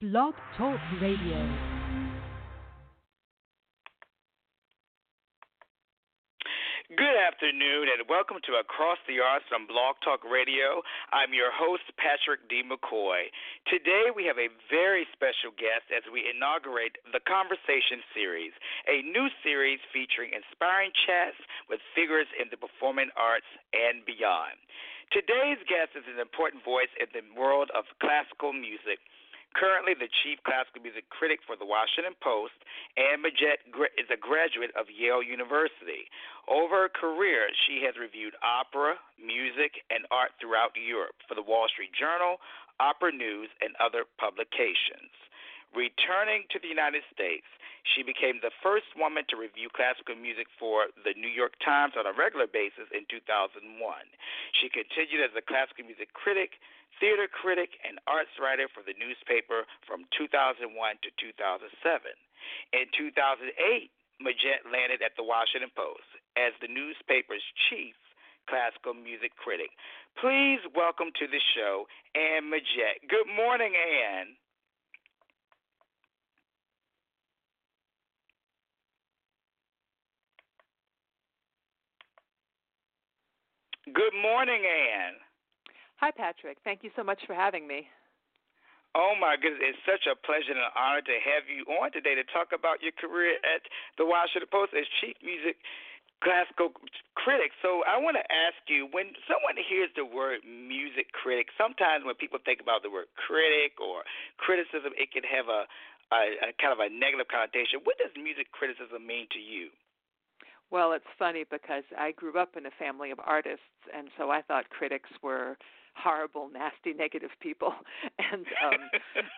Blog Talk Radio. Good afternoon and welcome to Across the Arts on Blog Talk Radio. I'm your host, Patrick D. McCoy. Today we have a very special guest as we inaugurate the Conversation Series, a new series featuring inspiring chats with figures in the performing arts and beyond. Today's guest is an important voice in the world of classical music currently the chief classical music critic for the Washington Post, Anne Midgette is a graduate of Yale University. Over her career, she has reviewed opera, music, and art throughout Europe for the Wall Street Journal, Opera News, and other publications. Returning to the United States, she became the first woman to review classical music for the New York Times on a regular basis in 2001. She continued as a classical music critic theater critic and arts writer for the newspaper from 2001 to 2007. In 2008, Midgette landed at the Washington Post as the newspaper's chief classical music critic. Please welcome to the show Anne Midgette. Good morning, Anne. Good morning, Anne. Hi, Patrick. Thank you so much for having me. Oh my goodness, it's such a pleasure and an honor to have you on today to talk about your career at the Washington Post as chief music classical critic. So I want to ask you, when someone hears the word music critic, sometimes when people think about the word critic or criticism, it can have a, a, a kind of a negative connotation. What does music criticism mean to you? Well, it's funny because I grew up in a family of artists, and so I thought critics were horrible, nasty, negative people. And um,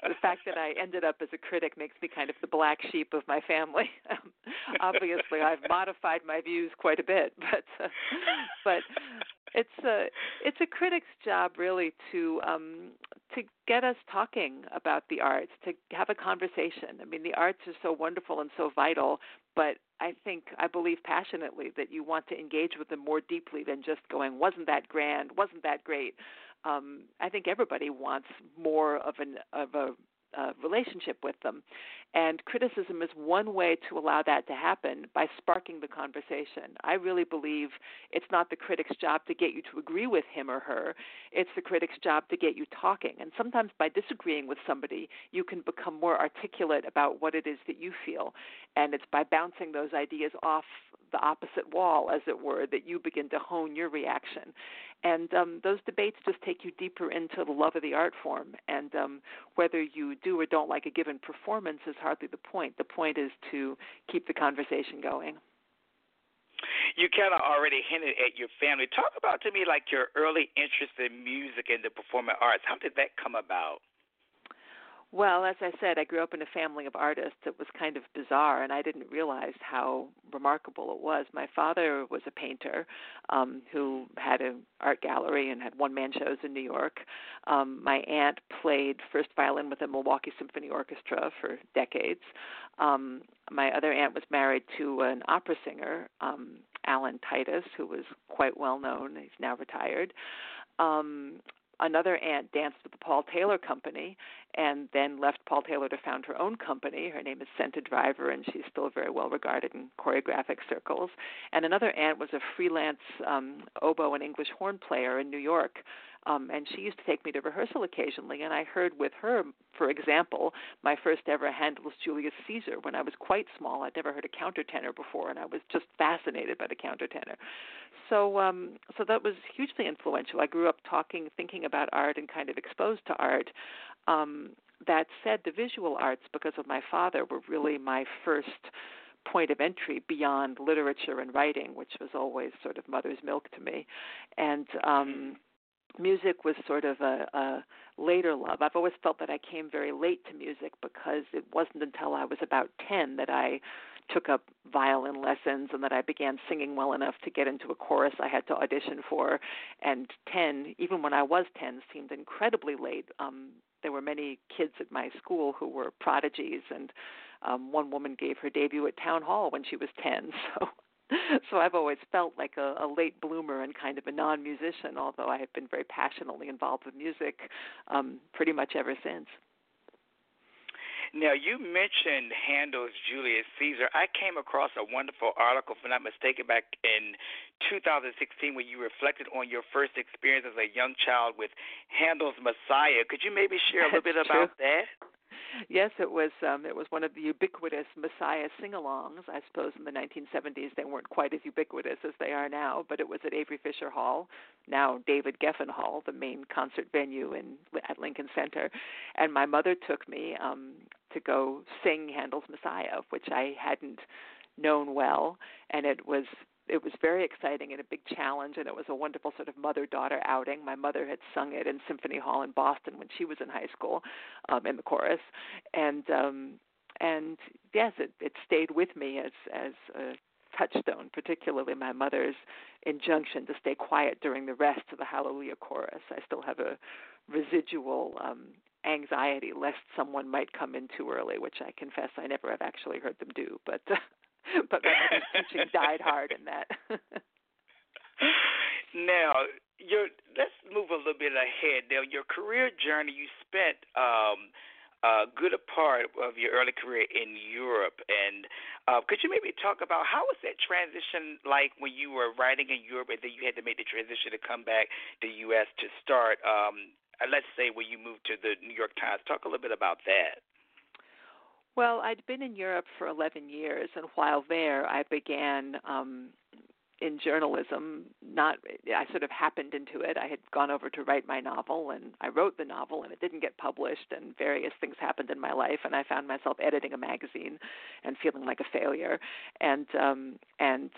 the fact that I ended up as a critic makes me kind of the black sheep of my family. Um, obviously, I've modified my views quite a bit, but uh, but it's a it's a critic's job really to um, to get us talking about the arts, to have a conversation. I mean, the arts are so wonderful and so vital, but I think I believe passionately that you want to engage with them more deeply than just going, "Wasn't that grand? Wasn't that great?" Um, I think everybody wants more of an of a uh, relationship with them. And criticism is one way to allow that to happen by sparking the conversation. I really believe it's not the critic's job to get you to agree with him or her, it's the critic's job to get you talking. And sometimes by disagreeing with somebody, you can become more articulate about what it is that you feel. And it's by bouncing those ideas off the opposite wall, as it were, that you begin to hone your reaction. And um, those debates just take you deeper into the love of the art form. And um, whether you do or don't like a given performance is hardly the point. The point is to keep the conversation going. You kind of already hinted at your family. Talk about to me like your early interest in music and the performing arts. How did that come about? Well, as I said, I grew up in a family of artists. It was kind of bizarre, and I didn't realize how remarkable it was. My father was a painter um, who had an art gallery and had one-man shows in New York. Um, my aunt played first violin with the Milwaukee Symphony Orchestra for decades. Um, my other aunt was married to an opera singer, um, Alan Titus, who was quite well known. He's now retired. Um, another aunt danced with the Paul Taylor Company and then left Paul Taylor to found her own company. Her name is Senta Driver, and she's still very well regarded in choreographic circles. And another aunt was a freelance um, oboe and English horn player in New York um, and she used to take me to rehearsal occasionally, and I heard with her, for example, my first ever Handel's Julius Caesar when I was quite small. I'd never heard a countertenor before, and I was just fascinated by the countertenor. So, um, so that was hugely influential. I grew up talking, thinking about art, and kind of exposed to art. Um, that said, the visual arts, because of my father, were really my first point of entry beyond literature and writing, which was always sort of mother's milk to me. And um, music was sort of a, a later love. I've always felt that I came very late to music because it wasn't until I was about 10 that I took up violin lessons and that I began singing well enough to get into a chorus I had to audition for. And 10, even when I was 10, seemed incredibly late. Um, there were many kids at my school who were prodigies, and um, one woman gave her debut at Town Hall when she was 10. So so I've always felt like a, a late bloomer and kind of a non-musician, although I have been very passionately involved with music um, pretty much ever since. Now, you mentioned Handel's Julius Caesar. I came across a wonderful article, if I'm not mistaken, back in 2016 where you reflected on your first experience as a young child with Handel's Messiah. Could you maybe share a little bit about that? Yes, it was. Um, it was one of the ubiquitous Messiah sing-alongs. I suppose in the 1970s they weren't quite as ubiquitous as they are now, but it was at Avery Fisher Hall, now David Geffen Hall, the main concert venue in at Lincoln Center. And my mother took me um, to go sing Handel's Messiah, which I hadn't known well, and it was it was very exciting and a big challenge and it was a wonderful sort of mother daughter outing. My mother had sung it in symphony hall in boston when she was in high school um in the chorus. And um and yes it it stayed with me as as a touchstone particularly my mother's injunction to stay quiet during the rest of the hallelujah chorus. I still have a residual um anxiety lest someone might come in too early which i confess i never have actually heard them do but but my mother's teaching died hard in that. now, your let's move a little bit ahead. Now, your career journey, you spent um, a good part of your early career in Europe, and uh, could you maybe talk about how was that transition like when you were writing in Europe, and then you had to make the transition to come back to the U.S. to start? Um, let's say when you moved to the New York Times. Talk a little bit about that. Well, I'd been in Europe for 11 years, and while there, I began um, in journalism. Not, I sort of happened into it. I had gone over to write my novel, and I wrote the novel, and it didn't get published, and various things happened in my life, and I found myself editing a magazine and feeling like a failure, and um, and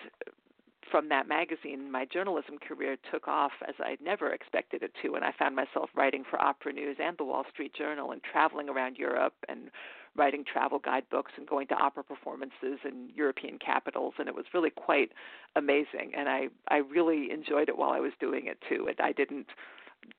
from that magazine, my journalism career took off as I'd never expected it to, and I found myself writing for Opera News and the Wall Street Journal and traveling around Europe and writing travel guidebooks and going to opera performances in European capitals, and it was really quite amazing. And I I really enjoyed it while I was doing it too. And I didn't.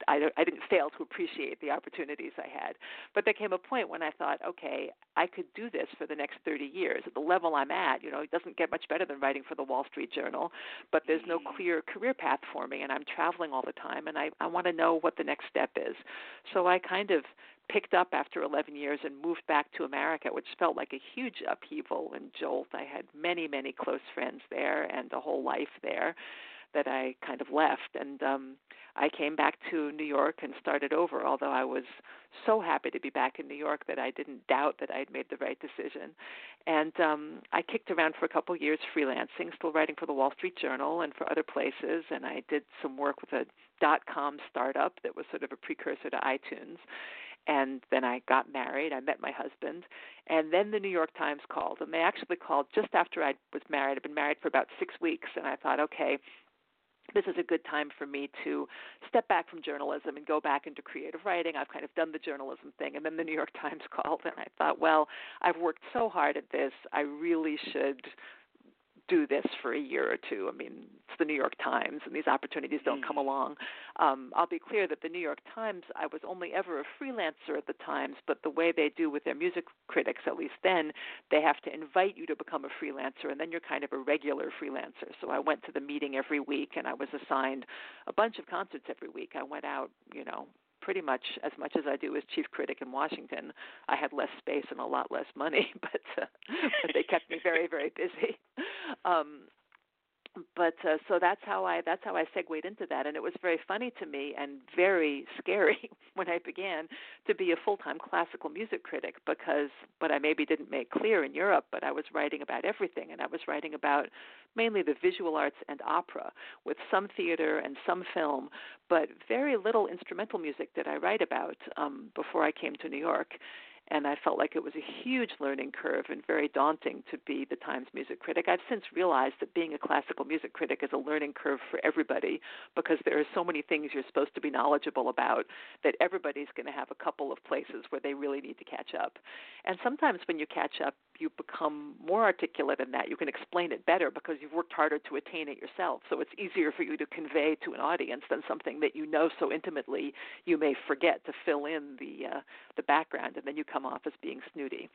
I, I didn't fail to appreciate the opportunities I had. But there came a point when I thought, okay, I could do this for the next 30 years. At the level I'm at, you know, it doesn't get much better than writing for the Wall Street Journal, but there's no mm-hmm. clear career path for me, and I'm traveling all the time, and I, I want to know what the next step is. So I kind of picked up after 11 years and moved back to America, which felt like a huge upheaval and jolt. I had many, many close friends there and a whole life there that I kind of left. And um, I came back to New York and started over, although I was so happy to be back in New York that I didn't doubt that I had made the right decision. And um, I kicked around for a couple of years freelancing, still writing for the Wall Street Journal and for other places. And I did some work with a dot com startup that was sort of a precursor to iTunes and then I got married. I met my husband, and then the New York Times called, and they actually called just after I was married. I'd been married for about six weeks, and I thought, okay, this is a good time for me to step back from journalism and go back into creative writing. I've kind of done the journalism thing, and then the New York Times called, and I thought, well, I've worked so hard at this, I really should do this for a year or two. I mean, it's the New York Times, and these opportunities don't mm come along. Um, I'll be clear that the New York Times, I was only ever a freelancer at the Times, but the way they do with their music critics, at least then, they have to invite you to become a freelancer, and then you're kind of a regular freelancer. So I went to the meeting every week, and I was assigned a bunch of concerts every week. I went out, you know, pretty much as much as I do as chief critic in Washington. I had less space and a lot less money, but uh, but they kept me very very busy. Um, but uh, so that's how I that's how I segued into that, and it was very funny to me and very scary when I began to be a full-time classical music critic because what I maybe didn't make clear in Europe, but I was writing about everything, and I was writing about mainly the visual arts and opera, with some theater and some film, but very little instrumental music that I write about um, before I came to New York and I felt like it was a huge learning curve and very daunting to be the Times music critic. I've since realized that being a classical music critic is a learning curve for everybody because there are so many things you're supposed to be knowledgeable about that everybody's going to have a couple of places where they really need to catch up. And sometimes when you catch up, you become more articulate in that. You can explain it better because you've worked harder to attain it yourself. So it's easier for you to convey to an audience than something that you know so intimately you may forget to fill in the uh, the background, and then you come off as being snooty.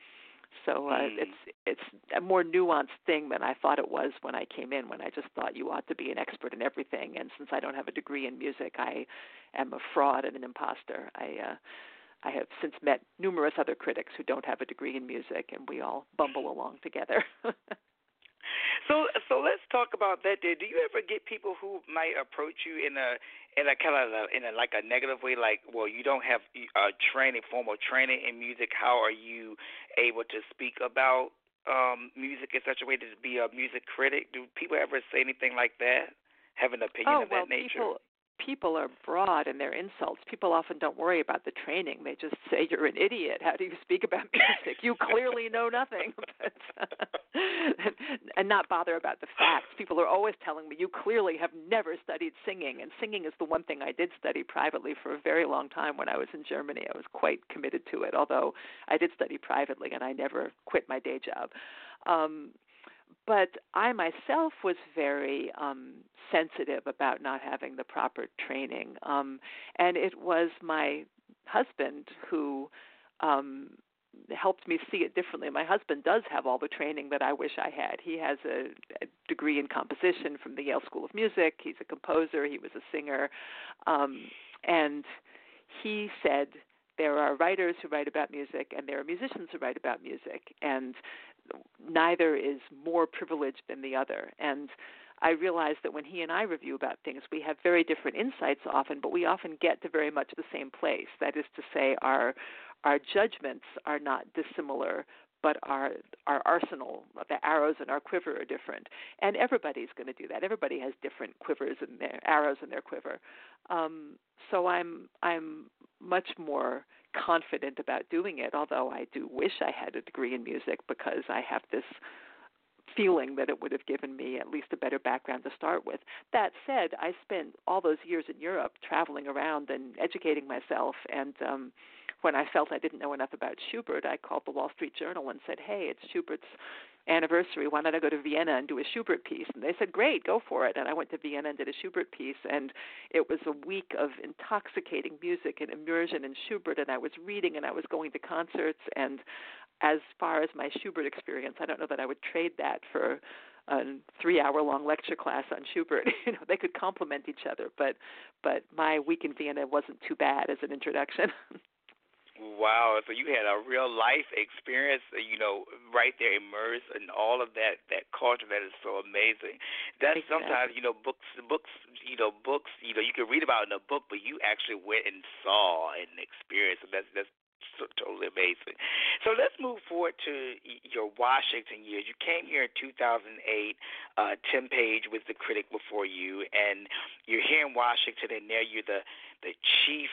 So uh, mm. it's it's a more nuanced thing than I thought it was when I came in. When I just thought you ought to be an expert in everything, and since I don't have a degree in music, I am a fraud and an imposter. I uh, I have since met numerous other critics who don't have a degree in music, and we all bumble along together. so, so let's talk about that. Do you ever get people who might approach you in a in a kind of a, in a like a negative way, like, well, you don't have a training, formal training in music. How are you able to speak about um music in such a way to be a music critic? Do people ever say anything like that? Have an opinion oh, of well, that nature? People, people are broad in their insults. People often don't worry about the training. They just say you're an idiot. How do you speak about music? You clearly know nothing. and not bother about the facts. People are always telling me you clearly have never studied singing, and singing is the one thing I did study privately for a very long time when I was in Germany. I was quite committed to it, although I did study privately and I never quit my day job. Um, but I myself was very um, sensitive about not having the proper training, um, and it was my husband who um, helped me see it differently. My husband does have all the training that I wish I had. He has a, a degree in composition from the Yale School of Music. He's a composer. He was a singer, um, and he said there are writers who write about music and there are musicians who write about music and neither is more privileged than the other. And I realize that when he and I review about things, we have very different insights often, but we often get to very much the same place. That is to say, our our judgments are not dissimilar, but our our arsenal, the arrows in our quiver are different. And everybody's going to do that. Everybody has different quivers and arrows in their quiver. Um, so I'm I'm much more confident about doing it, although I do wish I had a degree in music because I have this feeling that it would have given me at least a better background to start with. That said, I spent all those years in Europe traveling around and educating myself and um when I felt I didn't know enough about Schubert, I called the Wall Street Journal and said, "Hey, it's Schubert's anniversary. Why don't I go to Vienna and do a Schubert piece?" And they said, "Great, go for it." And I went to Vienna and did a Schubert piece, and it was a week of intoxicating music and immersion in Schubert. And I was reading and I was going to concerts. And as far as my Schubert experience, I don't know that I would trade that for a three-hour-long lecture class on Schubert. you know, they could complement each other, but but my week in Vienna wasn't too bad as an introduction. Wow, so you had a real life experience, you know, right there immersed in all of that that culture that is so amazing. That exactly. sometimes, you know, books books, you know, books, you know, you can read about in a book, but you actually went and saw and experienced, and that's that's so totally amazing. So let's move forward to your Washington years. You came here in 2008. Uh, Tim Page was the critic before you, and you're here in Washington, and now you're the the chief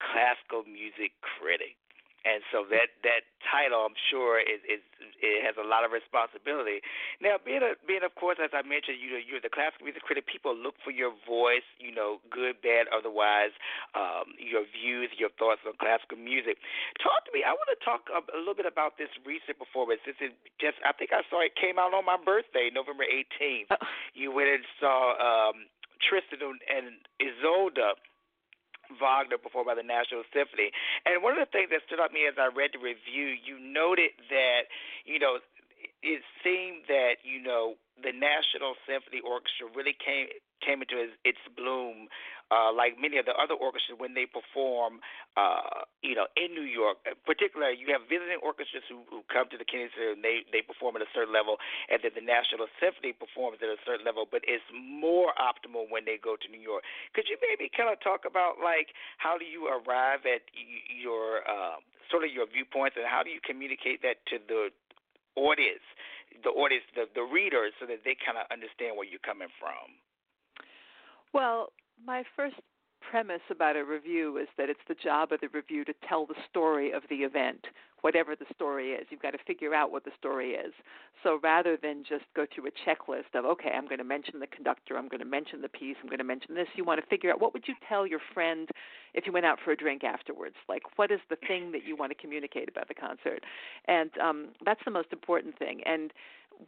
classical music critic. And so that that title, I'm sure, is, is it has a lot of responsibility. Now, being a, being of course, as I mentioned, you know, you're the classical music critic. People look for your voice, you know, good, bad, otherwise, um, your views, your thoughts on classical music. Talk to me. I want to talk a, a little bit about this recent performance. This is just, I think I saw it came out on my birthday, November 18th. Uh. You went and saw um, Tristan and Isolde Wagner performed by the National Symphony. And one of the things that stood out to me as I read the review, you noted that, you know, it seemed that, you know, the National Symphony Orchestra really came came into its, its bloom uh, like many of the other orchestras when they perform, uh, you know, in New York. Particularly, you have visiting orchestras who, who come to the Kennedy Center and they they perform at a certain level, and then the National Symphony performs at a certain level. But it's more optimal when they go to New York. Could you maybe kind of talk about like how do you arrive at your uh, sort of your viewpoints and how do you communicate that to the audience, the audience, the the readers, so that they kind of understand where you're coming from? Well, my first premise about a review is that it's the job of the review to tell the story of the event, whatever the story is. You've got to figure out what the story is. So rather than just go through a checklist of, okay, I'm going to mention the conductor, I'm going to mention the piece, I'm going to mention this, you want to figure out what would you tell your friend if you went out for a drink afterwards? Like, what is the thing that you want to communicate about the concert? And um, that's the most important thing. And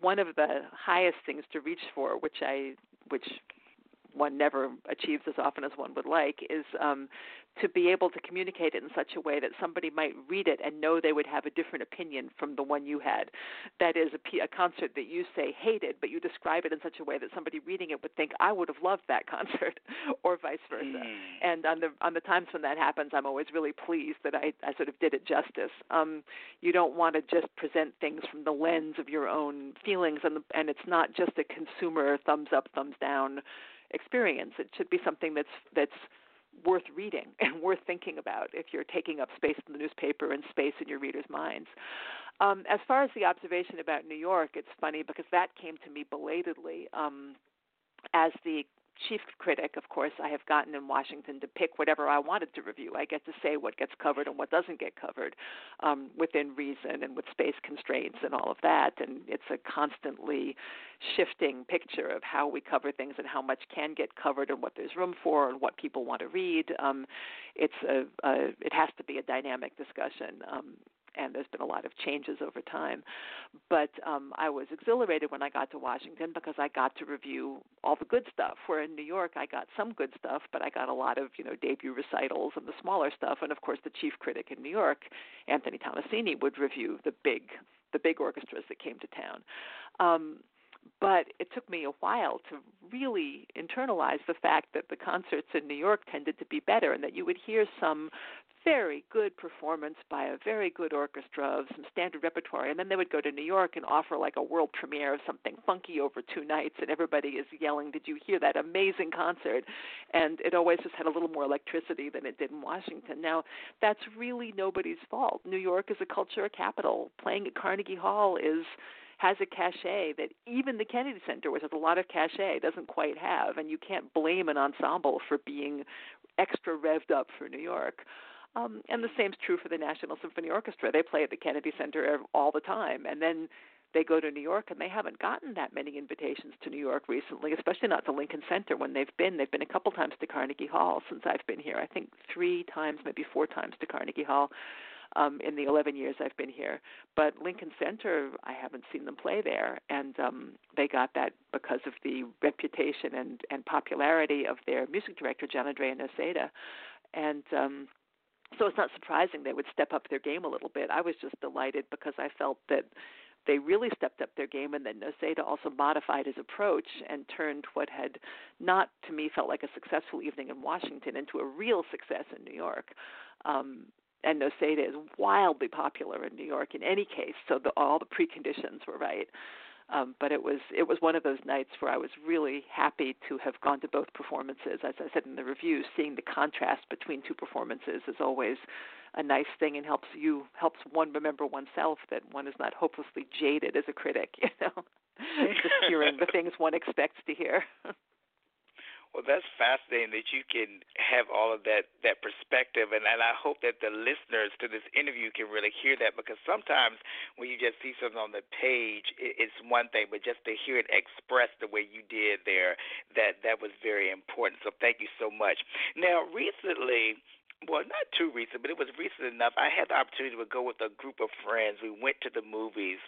one of the highest things to reach for, which I, which one never achieves as often as one would like, is um, to be able to communicate it in such a way that somebody might read it and know they would have a different opinion from the one you had. That is a, a concert that you say hated, but you describe it in such a way that somebody reading it would think I would have loved that concert, or vice versa. Mm. And on the on the times when that happens, I'm always really pleased that I, I sort of did it justice. Um, you don't want to just present things from the lens of your own feelings, and the, and it's not just a consumer thumbs up, thumbs down experience. It should be something that's that's worth reading and worth thinking about if you're taking up space in the newspaper and space in your readers' minds. Um, as far as the observation about New York, it's funny because that came to me belatedly um, as the chief critic, of course, I have gotten in Washington to pick whatever I wanted to review. I get to say what gets covered and what doesn't get covered um, within reason and with space constraints and all of that. And it's a constantly shifting picture of how we cover things and how much can get covered and what there's room for and what people want to read. Um, it's a, a it has to be a dynamic discussion. Um, and there's been a lot of changes over time. But um, I was exhilarated when I got to Washington because I got to review all the good stuff. Where in New York, I got some good stuff, but I got a lot of you know debut recitals and the smaller stuff. And of course, the chief critic in New York, Anthony Tommasini, would review the big the big orchestras that came to town. Um, but it took me a while to really internalize the fact that the concerts in New York tended to be better and that you would hear some very good performance by a very good orchestra of some standard repertoire and then they would go to New York and offer like a world premiere of something funky over two nights and everybody is yelling did you hear that amazing concert? And it always just had a little more electricity than it did in Washington. Now that's really nobody's fault. New York is a culture capital. Playing at Carnegie Hall is has a cachet that even the Kennedy Center, which has a lot of cachet, doesn't quite have, and you can't blame an ensemble for being extra revved up for New York. Um, and the same's true for the National Symphony Orchestra. They play at the Kennedy Center all the time, and then they go to New York, and they haven't gotten that many invitations to New York recently, especially not to Lincoln Center when they've been. They've been a couple times to Carnegie Hall since I've been here. I think three times, maybe four times to Carnegie Hall um, in the 11 years I've been here. But Lincoln Center, I haven't seen them play there, and um, they got that because of the reputation and and popularity of their music director Gianandrea Noseda, and um, so it's not surprising they would step up their game a little bit. I was just delighted because I felt that they really stepped up their game, and then Noseda also modified his approach and turned what had not, to me, felt like a successful evening in Washington into a real success in New York. Um, and Noseda is wildly popular in New York in any case, so the, all the preconditions were right. Um, but it was it was one of those nights where I was really happy to have gone to both performances. As I said in the review, seeing the contrast between two performances is always a nice thing and helps you helps one remember oneself that one is not hopelessly jaded as a critic, you know, just hearing the things one expects to hear. Well, that's fascinating that you can have all of that that perspective, and and I hope that the listeners to this interview can really hear that because sometimes when you just see something on the page, it, it's one thing, but just to hear it expressed the way you did there, that that was very important. So thank you so much. Now, recently well, not too recent, but it was recent enough. I had the opportunity to go with a group of friends. We went to the movies,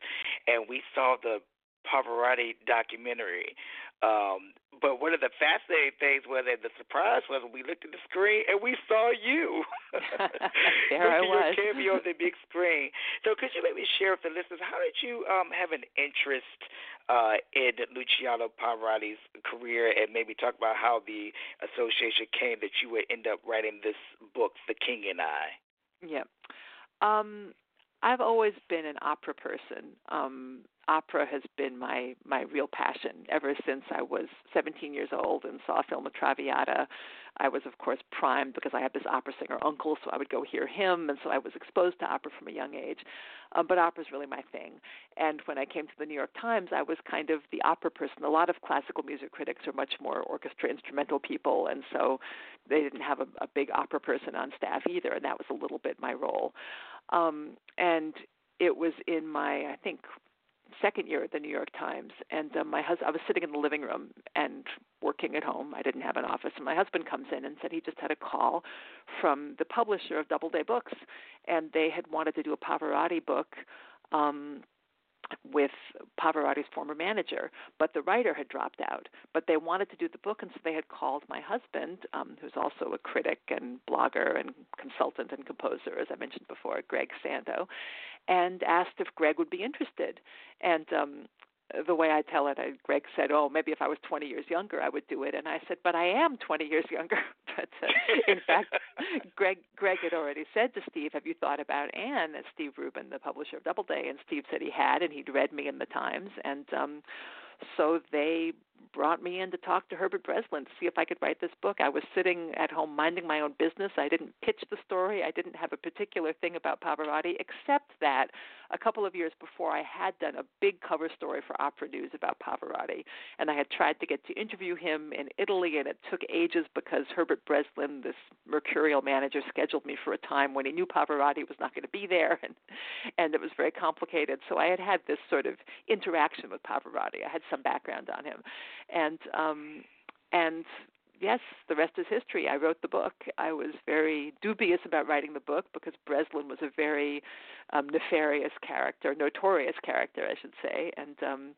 and we saw the Pavarotti documentary. Um, but one of the fascinating things was that the surprise was when we looked at the screen and we saw you. there I was. Your cameo on the big screen. So could you maybe share with the listeners how did you um, have an interest uh, in Luciano Pavarotti's career and maybe talk about how the association came that you would end up writing this book, The King and I? Yeah. Um, I've always been an opera person. Um, opera has been my my real passion ever since I was 17 years old and saw a film of Traviata. I was of course primed because I had this opera singer uncle, so I would go hear him, and so I was exposed to opera from a young age. Um, but opera is really my thing. And when I came to the New York Times, I was kind of the opera person. A lot of classical music critics are much more orchestra instrumental people, and so they didn't have a, a big opera person on staff either, and that was a little bit my role. Um, and it was in my, I think, second year at the New York Times, and uh, my husband. I was sitting in the living room and working at home. I didn't have an office, and my husband comes in and said he just had a call from the publisher of Doubleday Books, and they had wanted to do a Pavarotti book. Um, with Pavarotti's former manager, but the writer had dropped out. But they wanted to do the book, and so they had called my husband, um, who's also a critic and blogger and consultant and composer, as I mentioned before, Greg Sandow, and asked if Greg would be interested. And um, the way I tell it, I, Greg said, "Oh, maybe if I was 20 years younger, I would do it." And I said, "But I am 20 years younger." but uh, in fact, Greg Greg had already said to Steve, "Have you thought about Anne?" Steve Rubin, the publisher of Doubleday, and Steve said he had, and he'd read me in the Times, and um, so they brought me in to talk to Herbert Breslin to see if I could write this book. I was sitting at home minding my own business. I didn't pitch the story. I didn't have a particular thing about Pavarotti, except that a couple of years before I had done a big cover story for Opera News about Pavarotti, and I had tried to get to interview him in Italy, and it took ages because Herbert Breslin, this mercurial manager, scheduled me for a time when he knew Pavarotti was not going to be there, and and it was very complicated. So I had had this sort of interaction with Pavarotti. I had some background on him, and um, and yes, the rest is history. I wrote the book. I was very dubious about writing the book because Breslin was a very um, nefarious character, notorious character, I should say, and um,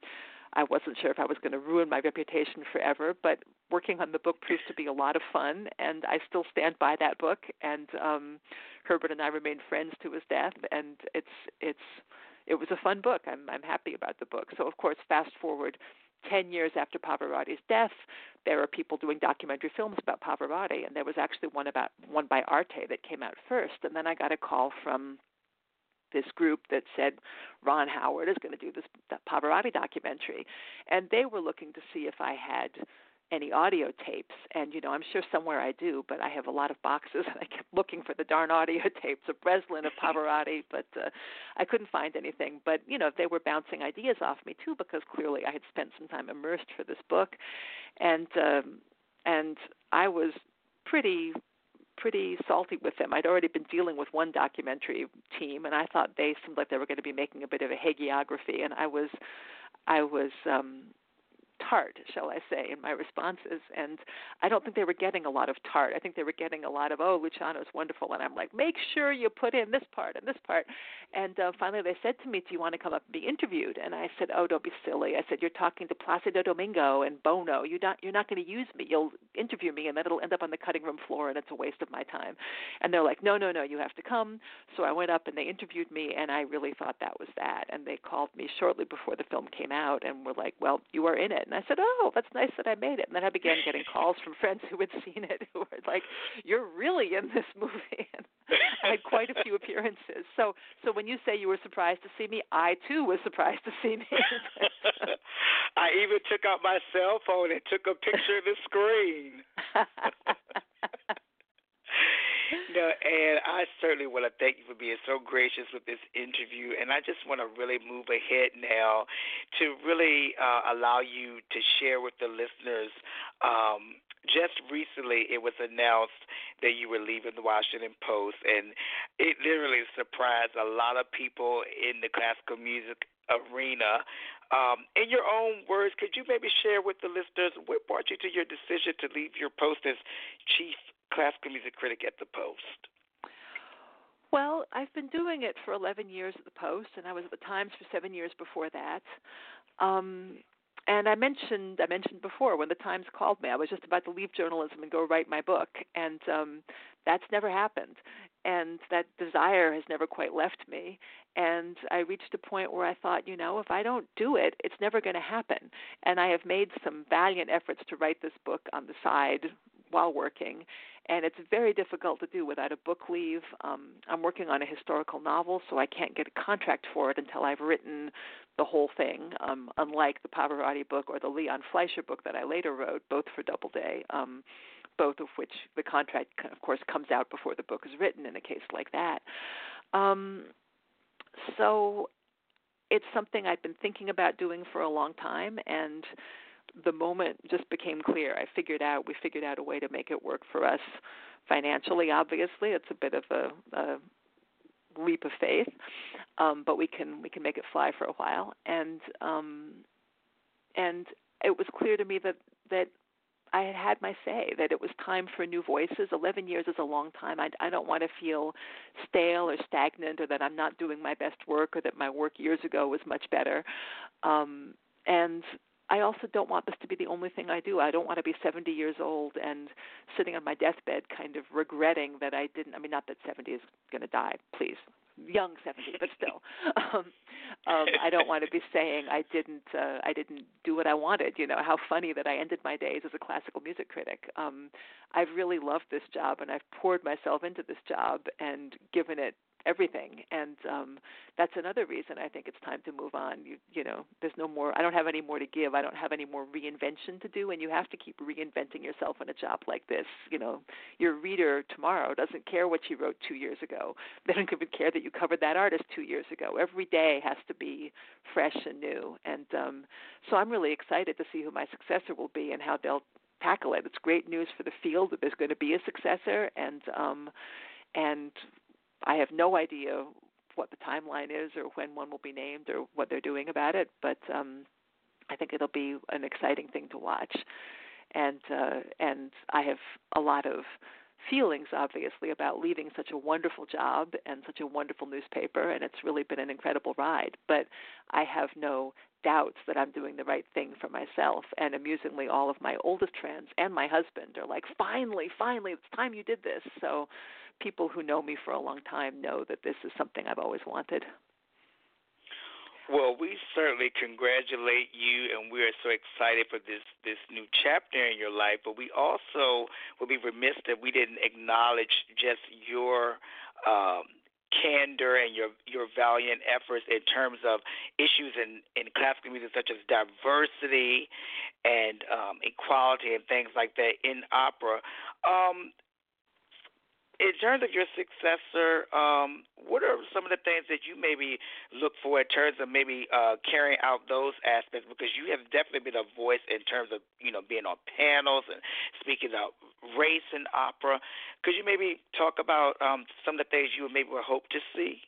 I wasn't sure if I was going to ruin my reputation forever. But working on the book proved to be a lot of fun, and I still stand by that book. And um, Herbert and I remain friends to his death, and it's it's it was a fun book. I'm I'm happy about the book. So of course, fast forward 10 years after Pavarotti's death, there are people doing documentary films about Pavarotti, and there was actually one about one by Arte that came out first. And then I got a call from this group that said Ron Howard is going to do this Pavarotti documentary, and they were looking to see if I had any audio tapes and you know i'm sure somewhere i do but i have a lot of boxes and i kept looking for the darn audio tapes of breslin of pavarotti but uh, i couldn't find anything but you know they were bouncing ideas off me too because clearly i had spent some time immersed for this book and um and i was pretty pretty salty with them. I'd already been dealing with one documentary team, and I thought they seemed like they were going to be making a bit of a hagiography, and I was, I was um, tart, shall I say, in my responses. And I don't think they were getting a lot of tart. I think they were getting a lot of, oh, Luciano's wonderful. And I'm like, make sure you put in this part and this part. And uh, finally they said to me, do you want to come up and be interviewed? And I said, oh, don't be silly. I said, you're talking to Placido Domingo and Bono. You're not, you're not going to use me. You'll interview me and then it'll end up on the cutting room floor and it's a waste of my time. And they're like, no, no, no, you have to come. So I went up and they interviewed me and I really thought that was that. And they called me shortly before the film came out and were like, well, you are in it. And I said, "Oh, that's nice that I made it." And then I began getting calls from friends who had seen it, who were like, "You're really in this movie." And I had quite a few appearances. So, so when you say you were surprised to see me, I too was surprised to see me. I even took out my cell phone and took a picture of the screen. no, and I certainly want to thank you for being so gracious with this interview. And I just want to really move ahead now to really uh, allow you to share with the listeners. Um, just recently, it was announced that you were leaving the Washington Post, and it literally surprised a lot of people in the classical music arena. Um, in your own words, could you maybe share with the listeners what brought you to your decision to leave your post as chief classical music critic at the Post? Well, I've been doing it for 11 years at the Post, and I was at the Times for seven years before that. Um, and I mentioned I mentioned before when the Times called me, I was just about to leave journalism and go write my book, and um, that's never happened. And that desire has never quite left me. And I reached a point where I thought, you know, if I don't do it, it's never going to happen. And I have made some valiant efforts to write this book on the side while working and it's very difficult to do without a book leave. Um, I'm working on a historical novel, so I can't get a contract for it until I've written the whole thing. Um, unlike the Pavarotti book or the Leon Fleisher book that I later wrote, both for Doubleday, um, both of which the contract, of course, comes out before the book is written in a case like that. Um, so it's something I've been thinking about doing for a long time, and the moment just became clear. I figured out we figured out a way to make it work for us financially. Obviously, it's a bit of a, a leap of faith, um, but we can we can make it fly for a while. And um, and it was clear to me that that I had had my say that it was time for new voices. 11 years is a long time. I, I don't want to feel stale or stagnant or that I'm not doing my best work or that my work years ago was much better. Um, and I also don't want this to be the only thing I do. I don't want to be 70 years old and sitting on my deathbed kind of regretting that I didn't. I mean, not that 70 is going to die, please. Young 70, but still. um, um, I don't want to be saying I didn't. Uh, I didn't do what I wanted. You know, how funny that I ended my days as a classical music critic. Um, I've really loved this job, and I've poured myself into this job and given it everything. And um that's another reason i think it's time to move on. You you know there's no more i don't have any more to give. I don't have any more reinvention to do. And you have to keep reinventing yourself in a job like this. You know your reader tomorrow doesn't care what you wrote 2 years ago. They don't even care that you covered that artist 2 years ago. Every day has to be fresh and new. And um so i'm really excited to see who my successor will be and how they'll tackle it. It's great news for the field that there's going to be a successor. And um and I have no idea what the timeline is or when one will be named or what they're doing about it, but um, I think it'll be an exciting thing to watch. And uh, and I have a lot of feelings obviously about leaving such a wonderful job and such a wonderful newspaper and it's really been an incredible ride but i have no doubts that i'm doing the right thing for myself and amusingly all of my oldest friends and my husband are like finally finally it's time you did this so people who know me for a long time know that this is something I've always wanted. Well, we certainly congratulate you, and we are so excited for this this new chapter in your life. But we also would be remiss that we didn't acknowledge just your um, candor and your your valiant efforts in terms of issues in in classical music such as diversity and um, equality and things like that in opera. Um, in terms of your successor, um, what are some of the things that you maybe look for in terms of maybe uh, carrying out those aspects? Because you have definitely been a voice in terms of you know being on panels and speaking about race and opera. Could you maybe talk about um, some of the things you would maybe hope to see?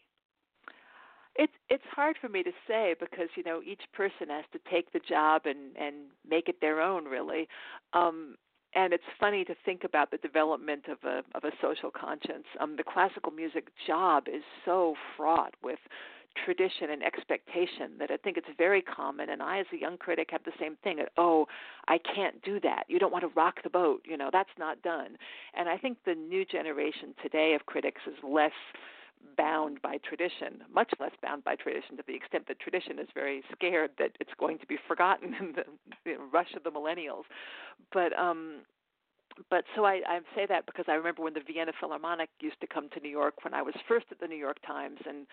It's it's hard for me to say because you know each person has to take the job and and make it their own really. Um, and it's funny to think about the development of a of a social conscience. Um, the classical music job is so fraught with tradition and expectation that I think it's very common. And I, as a young critic, have the same thing. Oh, I can't do that. You don't want to rock the boat. You know, that's not done. And I think the new generation today of critics is less bound by tradition, much less bound by tradition to the extent that tradition is very scared that it's going to be forgotten in the, rush of the millennials. But um but so I, I say that because I remember when the Vienna Philharmonic used to come to New York when I was first at the New York Times and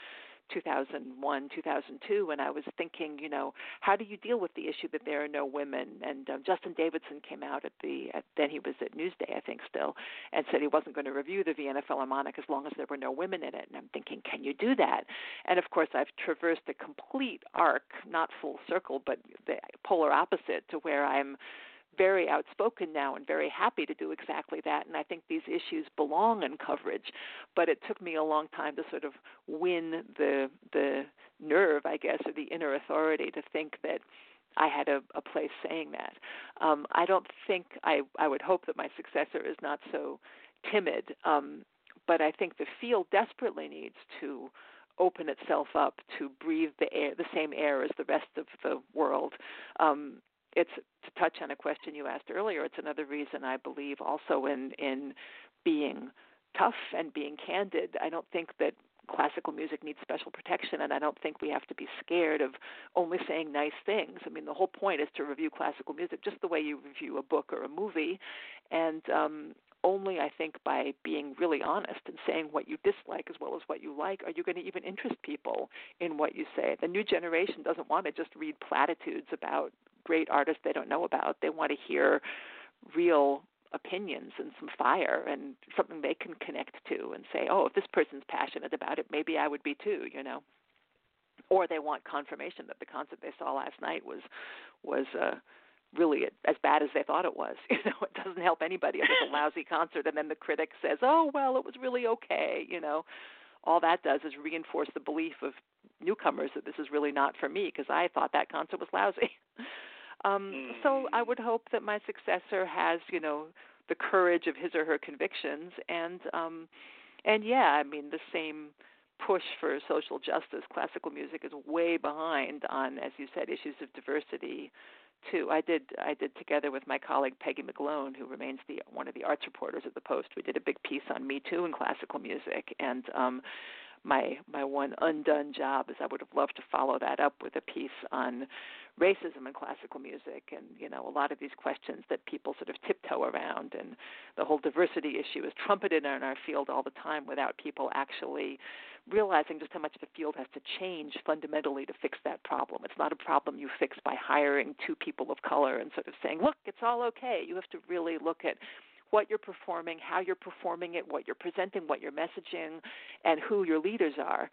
2001, 2002, and I was thinking, you know, how do you deal with the issue that there are no women? And um, Justin Davidson came out at the at, then he was at Newsday, I think, still, and said he wasn't going to review the Vienna Philharmonic as long as there were no women in it. And I'm thinking, can you do that? And of course, I've traversed a complete arc, not full circle, but the polar opposite to where I'm very outspoken now and very happy to do exactly that. And I think these issues belong in coverage, but it took me a long time to sort of win the the nerve, I guess, or the inner authority to think that I had a, a place saying that. Um, I don't think I I would hope that my successor is not so timid, um, but I think the field desperately needs to open itself up to breathe the air, the same air as the rest of the world. Um, it's to touch on a question you asked earlier. It's another reason I believe also in in being tough and being candid. I don't think that classical music needs special protection and I don't think we have to be scared of only saying nice things. I mean the whole point is to review classical music just the way you review a book or a movie and um only I think by being really honest and saying what you dislike as well as what you like are you going to even interest people in what you say. The new generation doesn't want to just read platitudes about great artists they don't know about. They want to hear real opinions and some fire and something they can connect to and say, "Oh, if this person's passionate about it, maybe I would be too," you know. Or they want confirmation that the concert they saw last night was was uh really as bad as they thought it was. You know, it doesn't help anybody if it's a lousy concert and then the critic says, "Oh, well, it was really okay," you know. All that does is reinforce the belief of newcomers that this is really not for me because I thought that concert was lousy. Um, mm. So I would hope that my successor has, you know, the courage of his or her convictions, and um, and yeah, I mean the same push for social justice. Classical music is way behind on, as you said, issues of diversity. Too, I did. I did together with my colleague Peggy McGlone, who remains the one of the arts reporters at the Post. We did a big piece on Me Too and classical music, and um, my my one undone job is I would have loved to follow that up with a piece on racism in classical music and you know a lot of these questions that people sort of tiptoe around and the whole diversity issue is trumpeted in our field all the time without people actually realizing just how much the field has to change fundamentally to fix that problem. It's not a problem you fix by hiring two people of color and sort of saying, "Look, it's all okay." You have to really look at what you're performing, how you're performing it, what you're presenting, what you're messaging, and who your leaders are.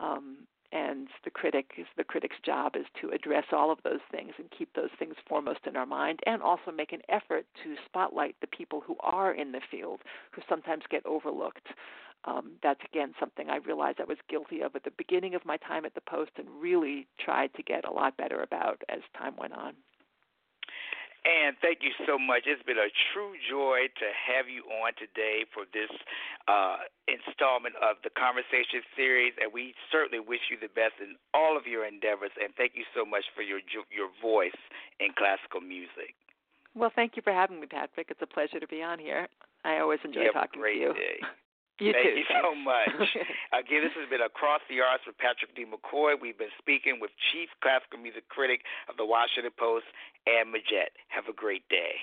Um, and the critic the critic's job is to address all of those things and keep those things foremost in our mind and also make an effort to spotlight the people who are in the field who sometimes get overlooked um, that's again something I realized I was guilty of at the beginning of my time at the Post and really tried to get a lot better about as time went on. And thank you so much. It's been a true joy to have you on today for this uh, installment of the Conversation series, and we certainly wish you the best in all of your endeavors. And thank you so much for your your voice in classical music. Well, thank you for having me, Patrick. It's a pleasure to be on here. I always enjoy you talking to you. Day. You Thank too. you so much. Again, this has been Across the Arts with Patrick D. McCoy. We've been speaking with Chief Classical Music Critic of the Washington Post, Anne Midgette. Have a great day.